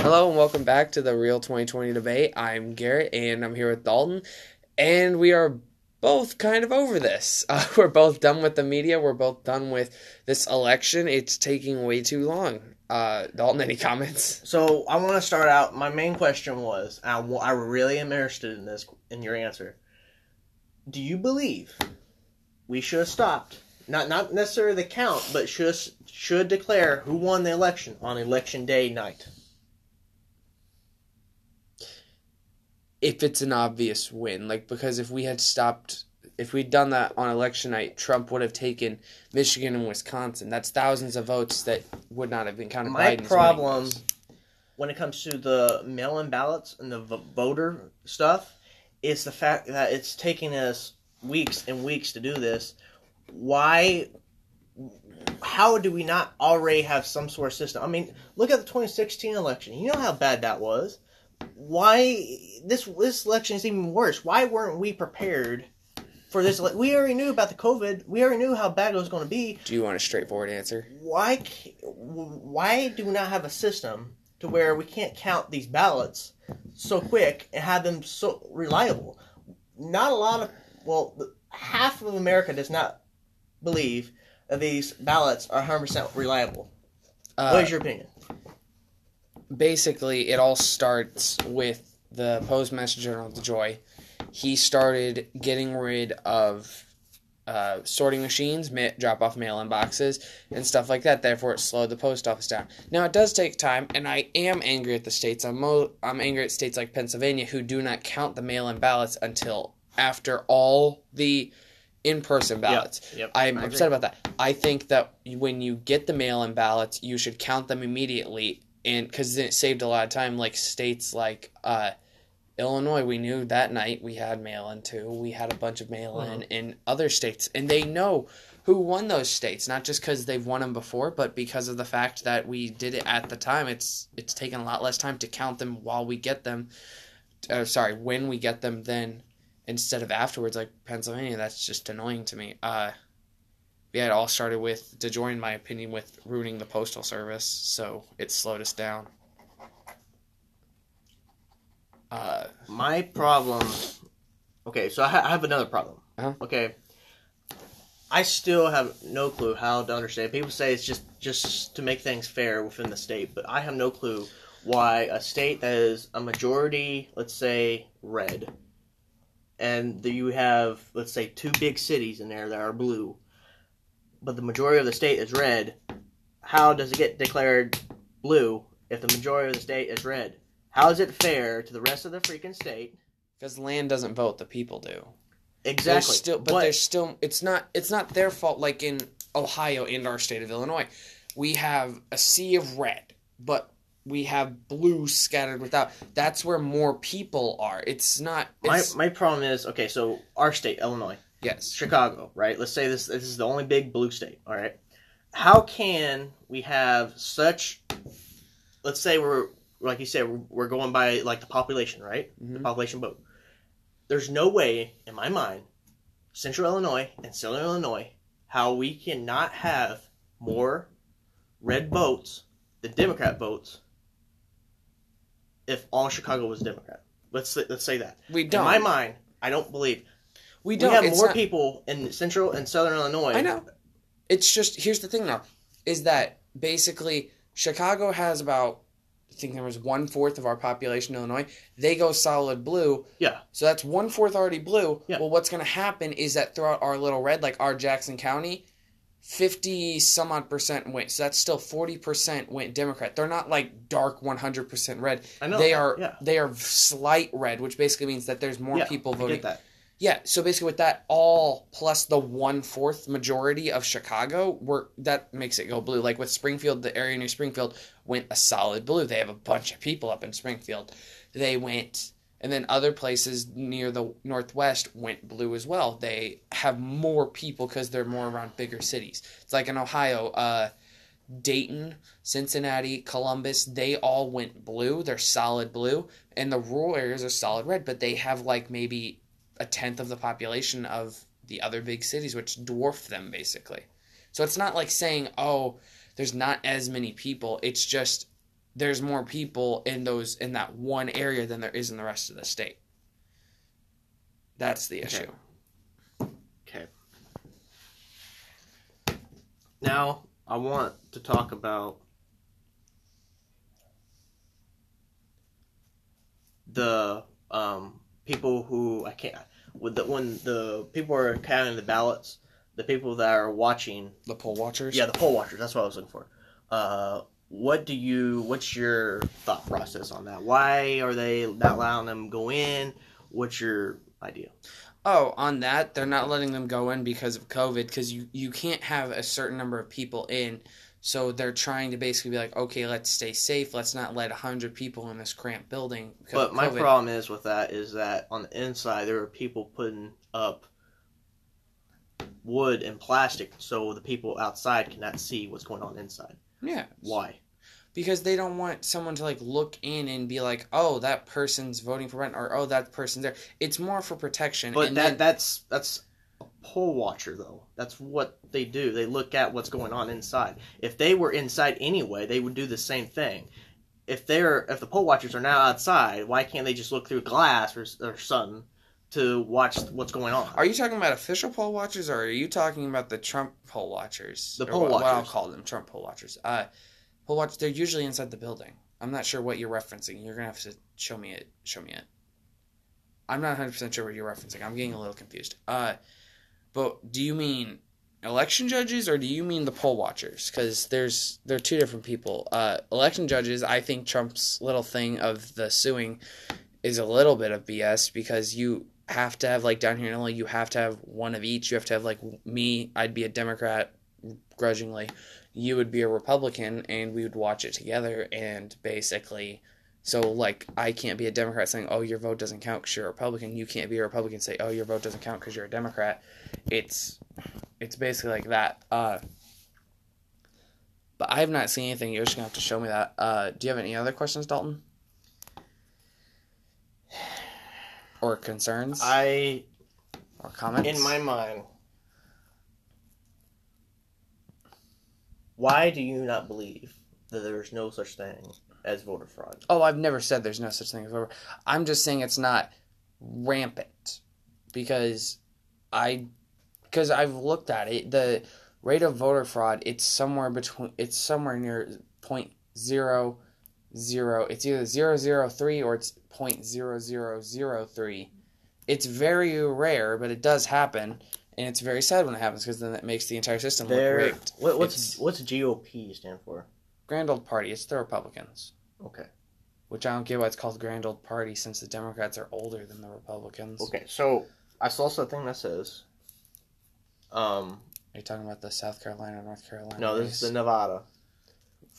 Hello and welcome back to the Real 2020 debate. I'm Garrett and I'm here with Dalton, and we are both kind of over this. Uh, we're both done with the media. We're both done with this election. It's taking way too long. Uh, Dalton, any comments? So I want to start out. My main question was, I, I really am interested in this, in your answer. Do you believe we should have stopped? Not not necessarily the count, but should should declare who won the election on election day night. If it's an obvious win, like because if we had stopped, if we'd done that on election night, Trump would have taken Michigan and Wisconsin. That's thousands of votes that would not have been counted. My Biden's problem winning when it comes to the mail-in ballots and the voter stuff is the fact that it's taking us weeks and weeks to do this. Why? How do we not already have some sort of system? I mean, look at the 2016 election. You know how bad that was. Why this this election is even worse? Why weren't we prepared for this? ele- We already knew about the COVID. We already knew how bad it was going to be Do you want a straightforward answer? why why do we not have a system to where we can't count these ballots so quick and have them so reliable? Not a lot of well, half of America does not believe that these ballots are 100% reliable. Uh, what is your opinion? Basically it all starts with the postmaster general DeJoy. He started getting rid of uh, sorting machines, ma- drop off mail in boxes, and stuff like that. Therefore, it slowed the post office down. Now, it does take time, and I am angry at the states. I'm, mo- I'm angry at states like Pennsylvania who do not count the mail in ballots until after all the in person ballots. yep, I'm I upset about that. I think that when you get the mail in ballots, you should count them immediately and because it saved a lot of time like states like uh, illinois we knew that night we had mail in too. We had a bunch of mail in in other states and they know who won those states not just because they've won them before but because of the fact that we did it at the time. It's it's taken a lot less time to count them while we get them uh, sorry when we get them then instead of afterwards. Like pennsylvania that's just annoying to me. Uh yeah, it all started with DeJoy, in my opinion, with ruining the postal service, so it slowed us down. Uh, My problem. Okay, so I, ha- I have another problem. Uh-huh. Okay, I still have no clue how to understand. People say it's just just to make things fair within the state, but I have no clue why a state that is a majority, let's say, red, and you have let's say two big cities in there that are blue, but the majority of the state is red. How does it get declared blue if the majority of the state is red? How is it fair to the rest of the freaking state? because land doesn't vote, the people do. Exactly. There's still, but there's still. It's not. It's not their fault. Like in Ohio and our state of Illinois, we have a sea of red, but we have blue scattered without. That's where more people are. It's not. my my problem is okay. So our state, Illinois, yes. Chicago, right? Let's say this this is the only big blue state. All right. How can we have such? Let's say we're like you said, we're, we're going by like the population, right? The Mhm. population vote. There's no way in my mind, Central Illinois and Southern Illinois, how we cannot have more red votes than Democrat votes if all Chicago was Democrat. Let's say- let's say that. We don't. In my mind, I don't believe we we don't. have more not- people in Central and Southern Illinois. I know. It's just here's the thing though, is that basically Chicago has about I think there was one fourth of our population in Illinois. They go solid blue. Yeah. So that's one fourth already blue. Yeah. Well what's gonna happen is that throughout our little red, like our Jackson County, fifty some odd percent went so that's still forty percent went Democrat. They're not like dark one hundred percent red. I know. They are Yeah. they are slight red, which basically means that there's more yeah, people I voting get that. Yeah, so basically with that all plus the one fourth majority of Chicago, we're, that makes it go blue. Like with Springfield, the area near Springfield went a solid blue. They have a bunch of people up in Springfield. They went, and then other places near the northwest went blue as well. They have more people because they're more around bigger cities. It's like in Ohio, uh, Dayton, Cincinnati, Columbus, they all went blue. They're solid blue. And the rural areas are solid red, but they have like maybe a tenth of the population of the other big cities, which dwarf them basically. So it's not like saying, oh, there's not as many people. It's just there's more people in those in that one area than there is in the rest of the state. That's the Okay. issue. Okay. Now I want to talk about the um, people who I can't with the when the people are counting the ballots, the people that are watching. The poll watchers. Yeah, the poll watchers. That's what I was looking for. Uh, what do you? What's your thought process on that? Why are they not allowing them go in? What's your idea? Oh, on that, they're not letting them go in because of COVID, because you, you can't have a certain number of people in. So they're trying to basically be like, okay, let's stay safe. Let's not let 100 people in this cramped building. But my COVID. problem is with that is that on the inside there are people putting up wood and plastic so the people outside cannot see what's going on inside. Yeah. Why? Because they don't want someone to like look in and be like, oh, that person's voting for rent, or oh, that person's there. It's more for protection. But and that then- that's that's a poll watcher though. That's what they do. They look at what's going on inside. If they were inside anyway, they would do the same thing. If they're if the poll watchers are now outside, why can't they just look through glass or, or something to watch what's going on? Are you talking about official poll watchers, or are you talking about the Trump poll watchers? The poll what, what I'll call them, Trump poll watchers. Uh, poll watchers. They're usually inside the building. I'm not sure what you're referencing. You're gonna have to show me it. Show me it. I'm not 100 percent sure what you're referencing. I'm getting a little confused. Uh, but do you mean election judges, or do you mean the poll watchers? Because there's they're two different people. Uh, election judges. I think Trump's little thing of the suing is a little bit of BS because you have to have like down here in Illinois, you have to have one of each. You have to have like me, I'd be a Democrat, grudgingly. You would be a Republican, and we would watch it together. And basically, so like I can't be a Democrat saying, "Oh, your vote doesn't count because you're a Republican." You can't be a Republican say, "Oh, your vote doesn't count because you're a Democrat." It's it's basically like that. Uh, but I have not seen anything. You're just gonna have to show me that. Uh, do you have any other questions, Dalton? Or concerns? I or comments? in my mind why do you not believe that there's no such thing as voter fraud Oh, I've never said there's no such thing as voter. I'm just saying it's not rampant because I because I've looked at it. The rate of voter fraud it's somewhere between it's somewhere near point zero zero. It's either zero zero three or it's point zero zero zero three. It's very rare, but it does happen, and it's very sad when it happens because then that makes the entire system look rigged. what, what's It's- what's gop stand for Grand Old Party. It's the Republicans. Okay Which I don't get why it's called Grand Old Party since the Democrats are older than the Republicans. okay so i saw something that says um Are you talking about the South Carolina, North Carolina? no this race? is the nevada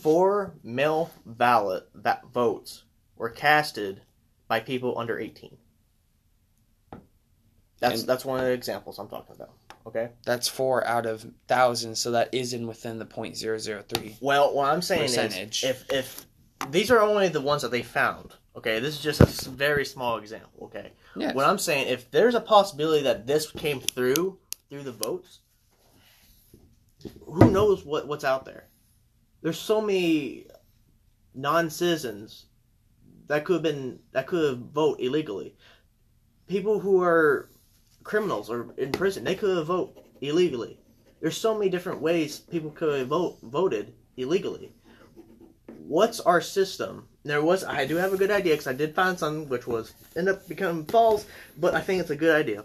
four mail ballot that votes were casted by people under 18 that's And- that's one of the examples i'm talking about okay That's four out of thousands, so that isn't within the point zero zero three. Well, what I'm saying Percentage. is, if if these are only the ones that they found, okay, this is just a very small example, okay. Yeah. What I'm saying, if there's a possibility that this came through through the votes, who knows what what's out there? There's so many non-citizens that could have been that could have vote illegally. People who are criminals or in prison, they could have vote illegally. There's so many different ways people could have vote voted illegally. What's our system? There was I do have a good idea because I did find something which was end up becoming false, but I think it's a good idea.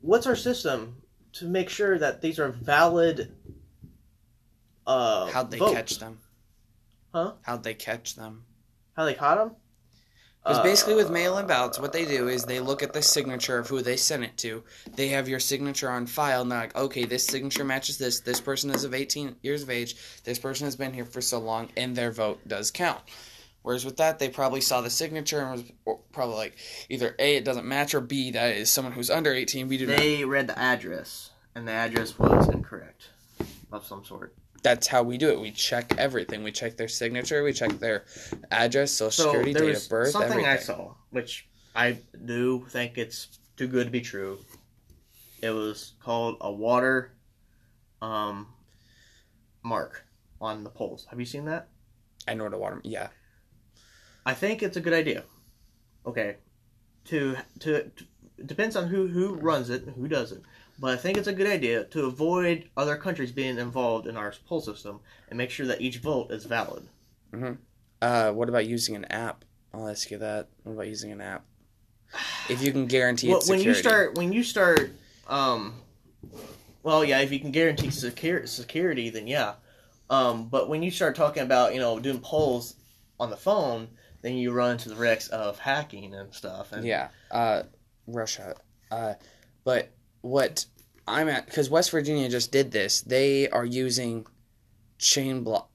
What's our system to make sure that these are valid? Uh, How'd they votes? catch them? Huh? How'd they catch them? How they caught them? Because basically, with uh. mail-in ballots, what they do is they look at the signature of who they sent it to. They have your signature on file, and they're like, "Okay, this signature matches this. This person is of 18 years of age. This person has been here for so long, and their vote does count." Whereas with that, they probably saw the signature and was probably like, either A, it doesn't match, or B, that is someone who's under 18. We do not. They read the address, and the address was incorrect of some sort. That's how we do it. We check everything. We check their signature. We check their address, social So security, date of birth, something everything. I saw, which I do think it's too good to be true. It was called a water um, mark on the poles. Have you seen that? I know what a water. Yeah. I think it's a good idea. Okay, to to, to depends on who who runs it and who does it. But I think it's a good idea to avoid other countries being involved in our poll system and make sure that each vote is valid. Uh, what about using an app? I'll ask you that. What about using an app? If you can guarantee Well, when security. you start when you start um well yeah if you can guarantee secure, security then yeah um but when you start talking about you know doing polls on the phone then you run into the risks of hacking and stuff and Yeah, uh, Russia. Uh, but what I'm at, because West Virginia just did this, they are using chain block,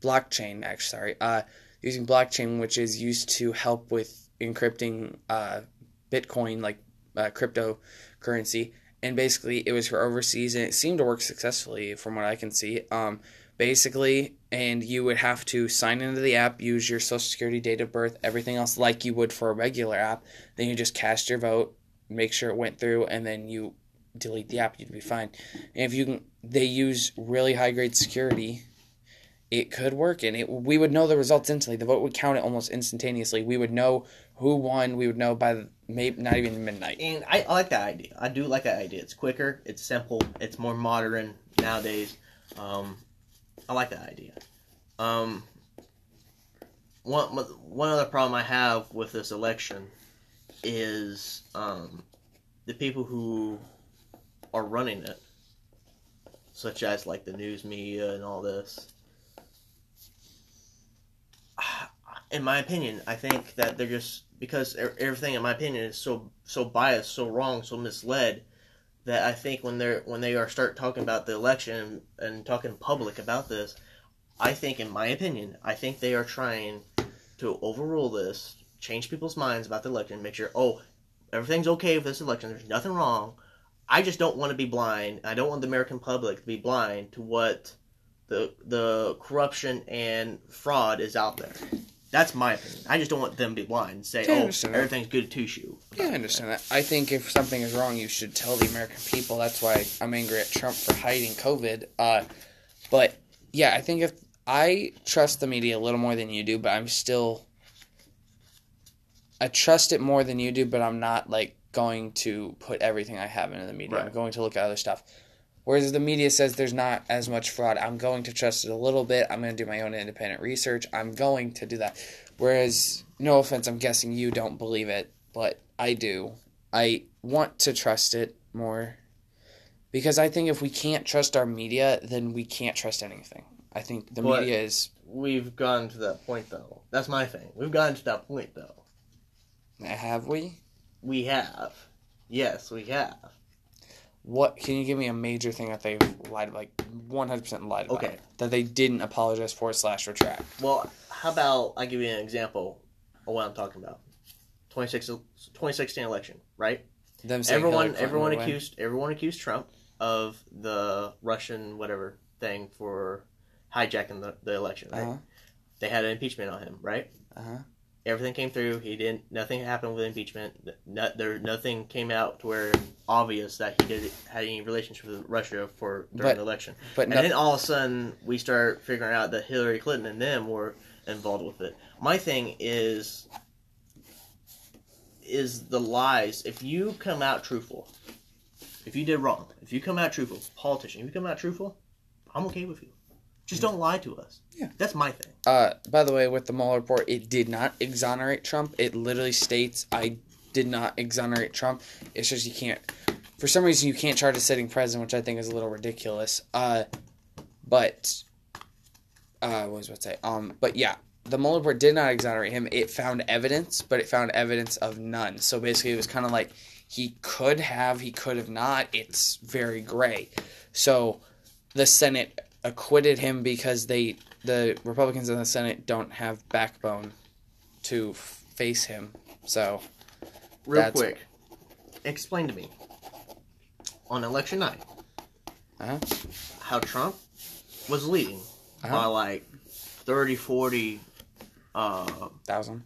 blockchain. Actually, sorry, uh, using blockchain, which is used to help with encrypting uh, Bitcoin, like uh, cryptocurrency. And basically, it was for overseas, and it seemed to work successfully, from what I can see. Um, basically, and you would have to sign into the app, use your social security, date of birth, everything else like you would for a regular app. Then you just cast your vote, make sure it went through, and then you delete the app. You'd be fine. And if you can, they use really high grade security. It could work, and it we would know the results instantly. The vote would count it almost instantaneously. We would know who won. We would know by the, maybe not even midnight. and I, I like that idea I do like that idea it's quicker it's simple it's more modern nowadays um I like that idea um one one other problem I have with this election is um, the people who are running it, such as like the news media and all this. In my opinion, I think that they're just because everything, in my opinion, is so so biased, so wrong, so misled that I think when they're when they are start talking about the election and talking public about this, I think, in my opinion, I think they are trying to overrule this, change people's minds about the election, make sure, oh, everything's okay with this election, there's nothing wrong. I just don't want to be blind. I don't want the American public to be blind to what the the corruption and fraud is out there. That's my opinion. I just don't want them to be blind and say, "Oh, understand that. everything's good to you." Yeah, I understand that. I think if something is wrong, you should tell the American people. That's why I'm angry at Trump for hiding COVID. Uh, but yeah, I think if I trust the media a little more than you do, but I'm still. I trust it more than you do, but I'm not like going to put everything I have into the media. I'm going to look at other stuff. Whereas the media says there's not as much fraud, I'm going to trust it a little bit. I'm going to do my own independent research. I'm going to do that. Whereas, no offense, I'm guessing you don't believe it, but I do. I want to trust it more because I think if we can't trust our media, then we can't trust anything. I think the But- media is. We've gotten to that point, though. That's my thing. We've gotten to that point, though. Have we? We have. Yes, we have. What can you give me a major thing that they've lied like 100% lied about Okay. that they didn't apologize for slash retract? Well, how about I give you an example of what I'm talking about? 2016, 2016 election, right? Them saying everyone, everyone would win. accused, everyone accused Trump of the Russian whatever thing for hijacking the, the election. Right? Uh-huh. They had an impeachment on him, right? Uh-huh. Everything came through. He didn't. Nothing happened with impeachment. No, there, nothing came out to where obvious that he did had any relationship with Russia for during But- the election. But And no, then all of a sudden, we start figuring out that Hillary Clinton and them were involved with it. My thing is, is the lies. If you come out truthful, if you did wrong, if you come out truthful, politician, if you come out truthful, I'm okay with you. Just don't lie to us. Yeah. that's my thing. uh, by the way, with the Mueller report, it did not exonerate Trump. It literally states, I did not exonerate Trump. It's just you can't, for some reason, you can't charge a sitting president, which I think is a little ridiculous. Uh, but, uh, what was I about to say? Um, but yeah, the Mueller report did not exonerate him. It found evidence, but it found evidence of none. So basically, it was kind of like he could have, he could have not. It's very gray. So the Senate acquitted him because they the Republicans in the Senate don't have backbone to f- face him. So Real quick, explain to me on election night Uh-huh. how Trump was leading by Uh-huh. like 30, 40, uh, thousand.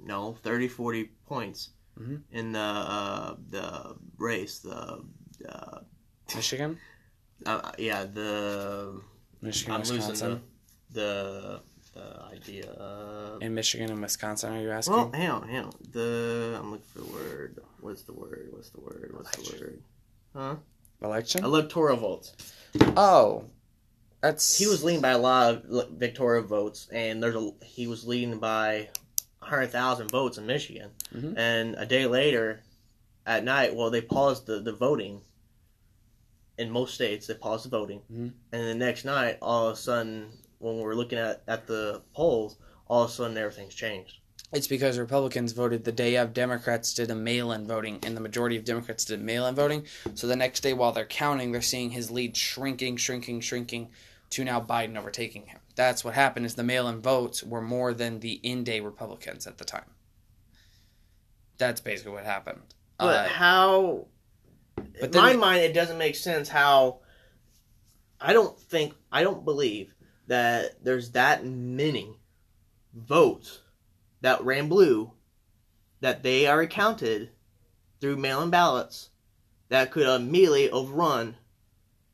no, 30, 40 points Mhm. in the uh, the race. The uh, Michigan, uh, yeah, the Michigan, I'm losing Wisconsin. the the the idea of. In Michigan and Wisconsin, are you asking? Well, hang on, hang on. The I'm looking for the word. What's the word? What's the word? What's the word? Huh? Election? Electoral votes. Oh, that's He was leading by a lot of electoral votes, and there's a he was leading by hundred thousand votes in Michigan. Mhm. And a day later, at night, well, they paused the, the voting. In most states, they pause the voting, Mhm. and the next night, all of a sudden, when we're looking at, at the polls, all of a sudden everything's changed. It's because Republicans voted the day of, Democrats did a mail-in voting, and the majority of Democrats did mail-in voting. So the next day, while they're counting, they're seeing his lead shrinking, shrinking, shrinking, to now Biden overtaking him. That's what happened. Is the mail-in votes were more than the in-day Republicans at the time. That's basically what happened. But Uh, how? But in my mind, it doesn't make sense how. I don't think I don't believe that there's that many votes that ran blue that they are counted through mail-in ballots that could immediately overrun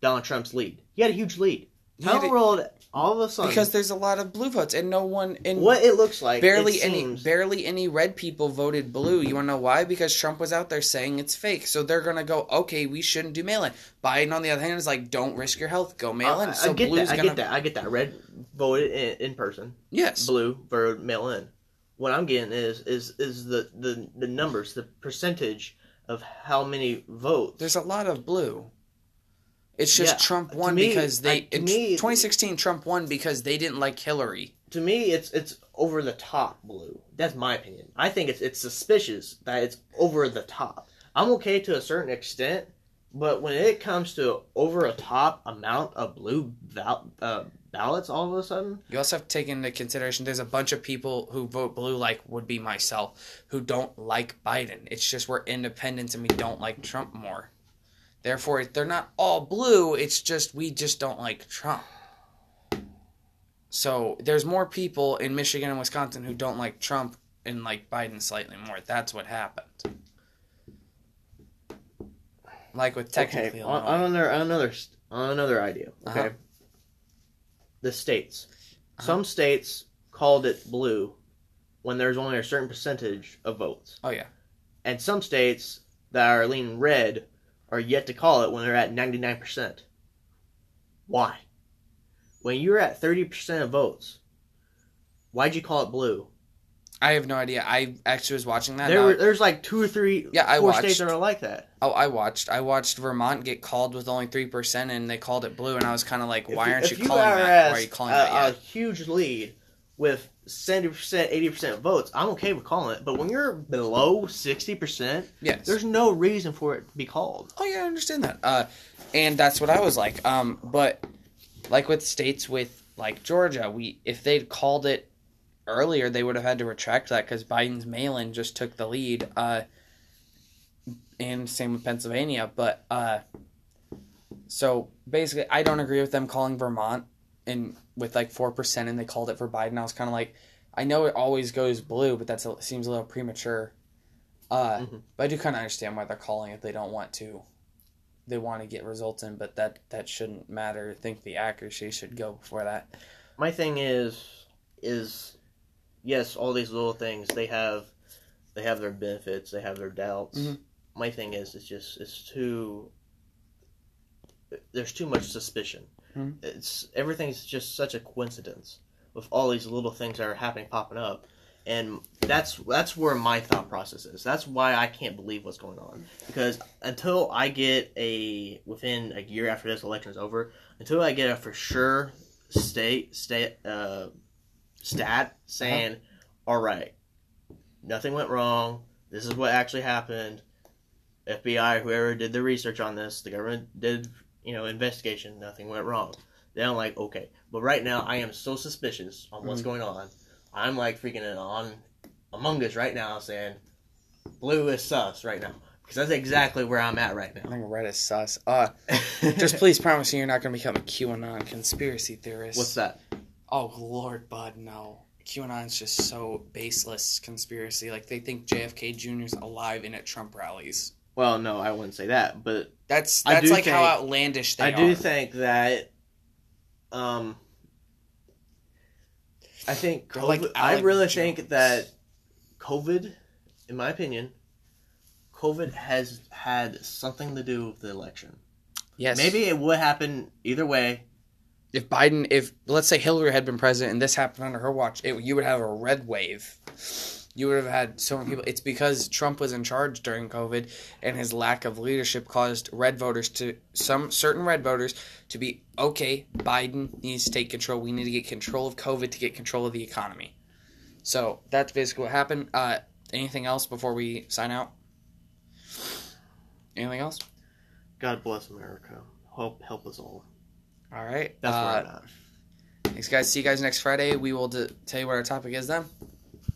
Donald Trump's lead. He had a huge lead. How in the world all of a sudden because there's a lot of blue votes, and no one in what it looks like barely any seems- barely any red people voted blue. You want to know why? Because Trump was out there saying it's fake. So they're gonna go, okay, we shouldn't do mail in. Biden, on the other hand, is like, don't risk your health, go mail in. I, So I get blue's that. I gonna get that. I get that. Red voted in, in person. yes, blue for mail in. What I'm getting is is is the, the the numbers, the percentage of how many votes. there's a lot of blue. It's just Yeah, Trump won me- because they I- in me- 2016 Trump won because they didn't like Hillary. to me, it's it's over the top blue. That's my opinion. I think it's it's suspicious that it's over the top. I'm okay to a certain extent, but when it comes to over a top amount of blue val- uh, ballots, all of a sudden, You also have to take into consideration there's a bunch of people who vote blue, like would be myself, who don't like Biden. It's just we're independents and we don't like Trump more. Therefore, they're not all blue. It's just we just don't like Trump. So there's more people in Michigan and Wisconsin who don't like Trump and like Biden slightly more. That's what happened. Like with technically okay, on, Illinois. on another on another on another idea. Okay, Uh-huh. the states. Uh-huh. Some states called it blue when there's only a certain percentage of votes, oh yeah. and some states that are leaning red are yet to call it when they're at ninety nine percent. Why? When you're at thirty percent of votes, why'd you call it blue? I have no idea. I actually was watching that. There, were, there's like two or three, Yeah, I four watched. states that are like that. Oh, I watched. I watched Vermont get called with only three percent, and they called it blue. And I was kind of like, "Why aren't you, calling that? at Why are you calling a, that a huge lead with seventy percent, eighty percent votes, I'm okay with calling it. But when you're below sixty percent, Yes. there's no reason for it to be called. Oh yeah, I understand that. Uh, and that's what I was like. Um, but like with states with like Georgia, we if they'd called it earlier, they would have had to retract that because Biden's mail-in just took the lead. Uh, and same with Pennsylvania. But uh, so basically, I don't agree with them calling Vermont and with like four percent, and they called it for Biden. I was kind of like, I know it always goes blue, but that seems a little premature. Uh, Mhm. but I do kind of understand why they're calling it. They don't want to. They want to get results in, but that that shouldn't matter. I think the accuracy should go before that. My thing is, is yes, all these little things they have, they have their benefits, they have their doubts. Mhm. My thing is, it's just it's too. There's too much suspicion. Mhm. It's everything's just such a coincidence with all these little things that are happening, popping up, and that's that's where my thought process is. That's why I can't believe what's going on because until I get a within a year after this election is over, until I get a for sure state state uh, stat saying, all right, nothing went wrong. This is what actually happened. FBI, whoever did the research on this, the government did, you know, investigation. Nothing went wrong. Then I'm like, okay, but right now I am so suspicious on what's Mhm. going on. I'm like freaking it on Among Us right now, saying blue is sus right now because that's exactly where I'm at right now. I think red is sus. Uh, just please promise me you're not going to become a QAnon conspiracy theorist. What's that? Oh Lord, Bud, no. QAnon's just so baseless conspiracy. Like they think JFK Jr.'s alive and at Trump rallies. Well, no, I wouldn't say that, but That's that's like how outlandish they I are. do think that um I think COVID, like I really Jones. think that COVID, in my opinion, COVID has had something to do with the election. Yes. Maybe it would happen either way. if Biden, if let's say Hillary had been president and this happened under her watch, it, you would have a red wave. You would have had so many people. It's because Trump was in charge during COVID, and his lack of leadership caused red voters to some certain red voters to be okay. Biden needs to take control. We need to get control of COVID to get control of the economy. So that's basically what happened. Uh, anything else before we sign out? Anything else? God bless America. Help help us all. All right. That's uh, where I'm at. Thanks, guys. See you guys next Friday. We will d- tell you what our topic is then.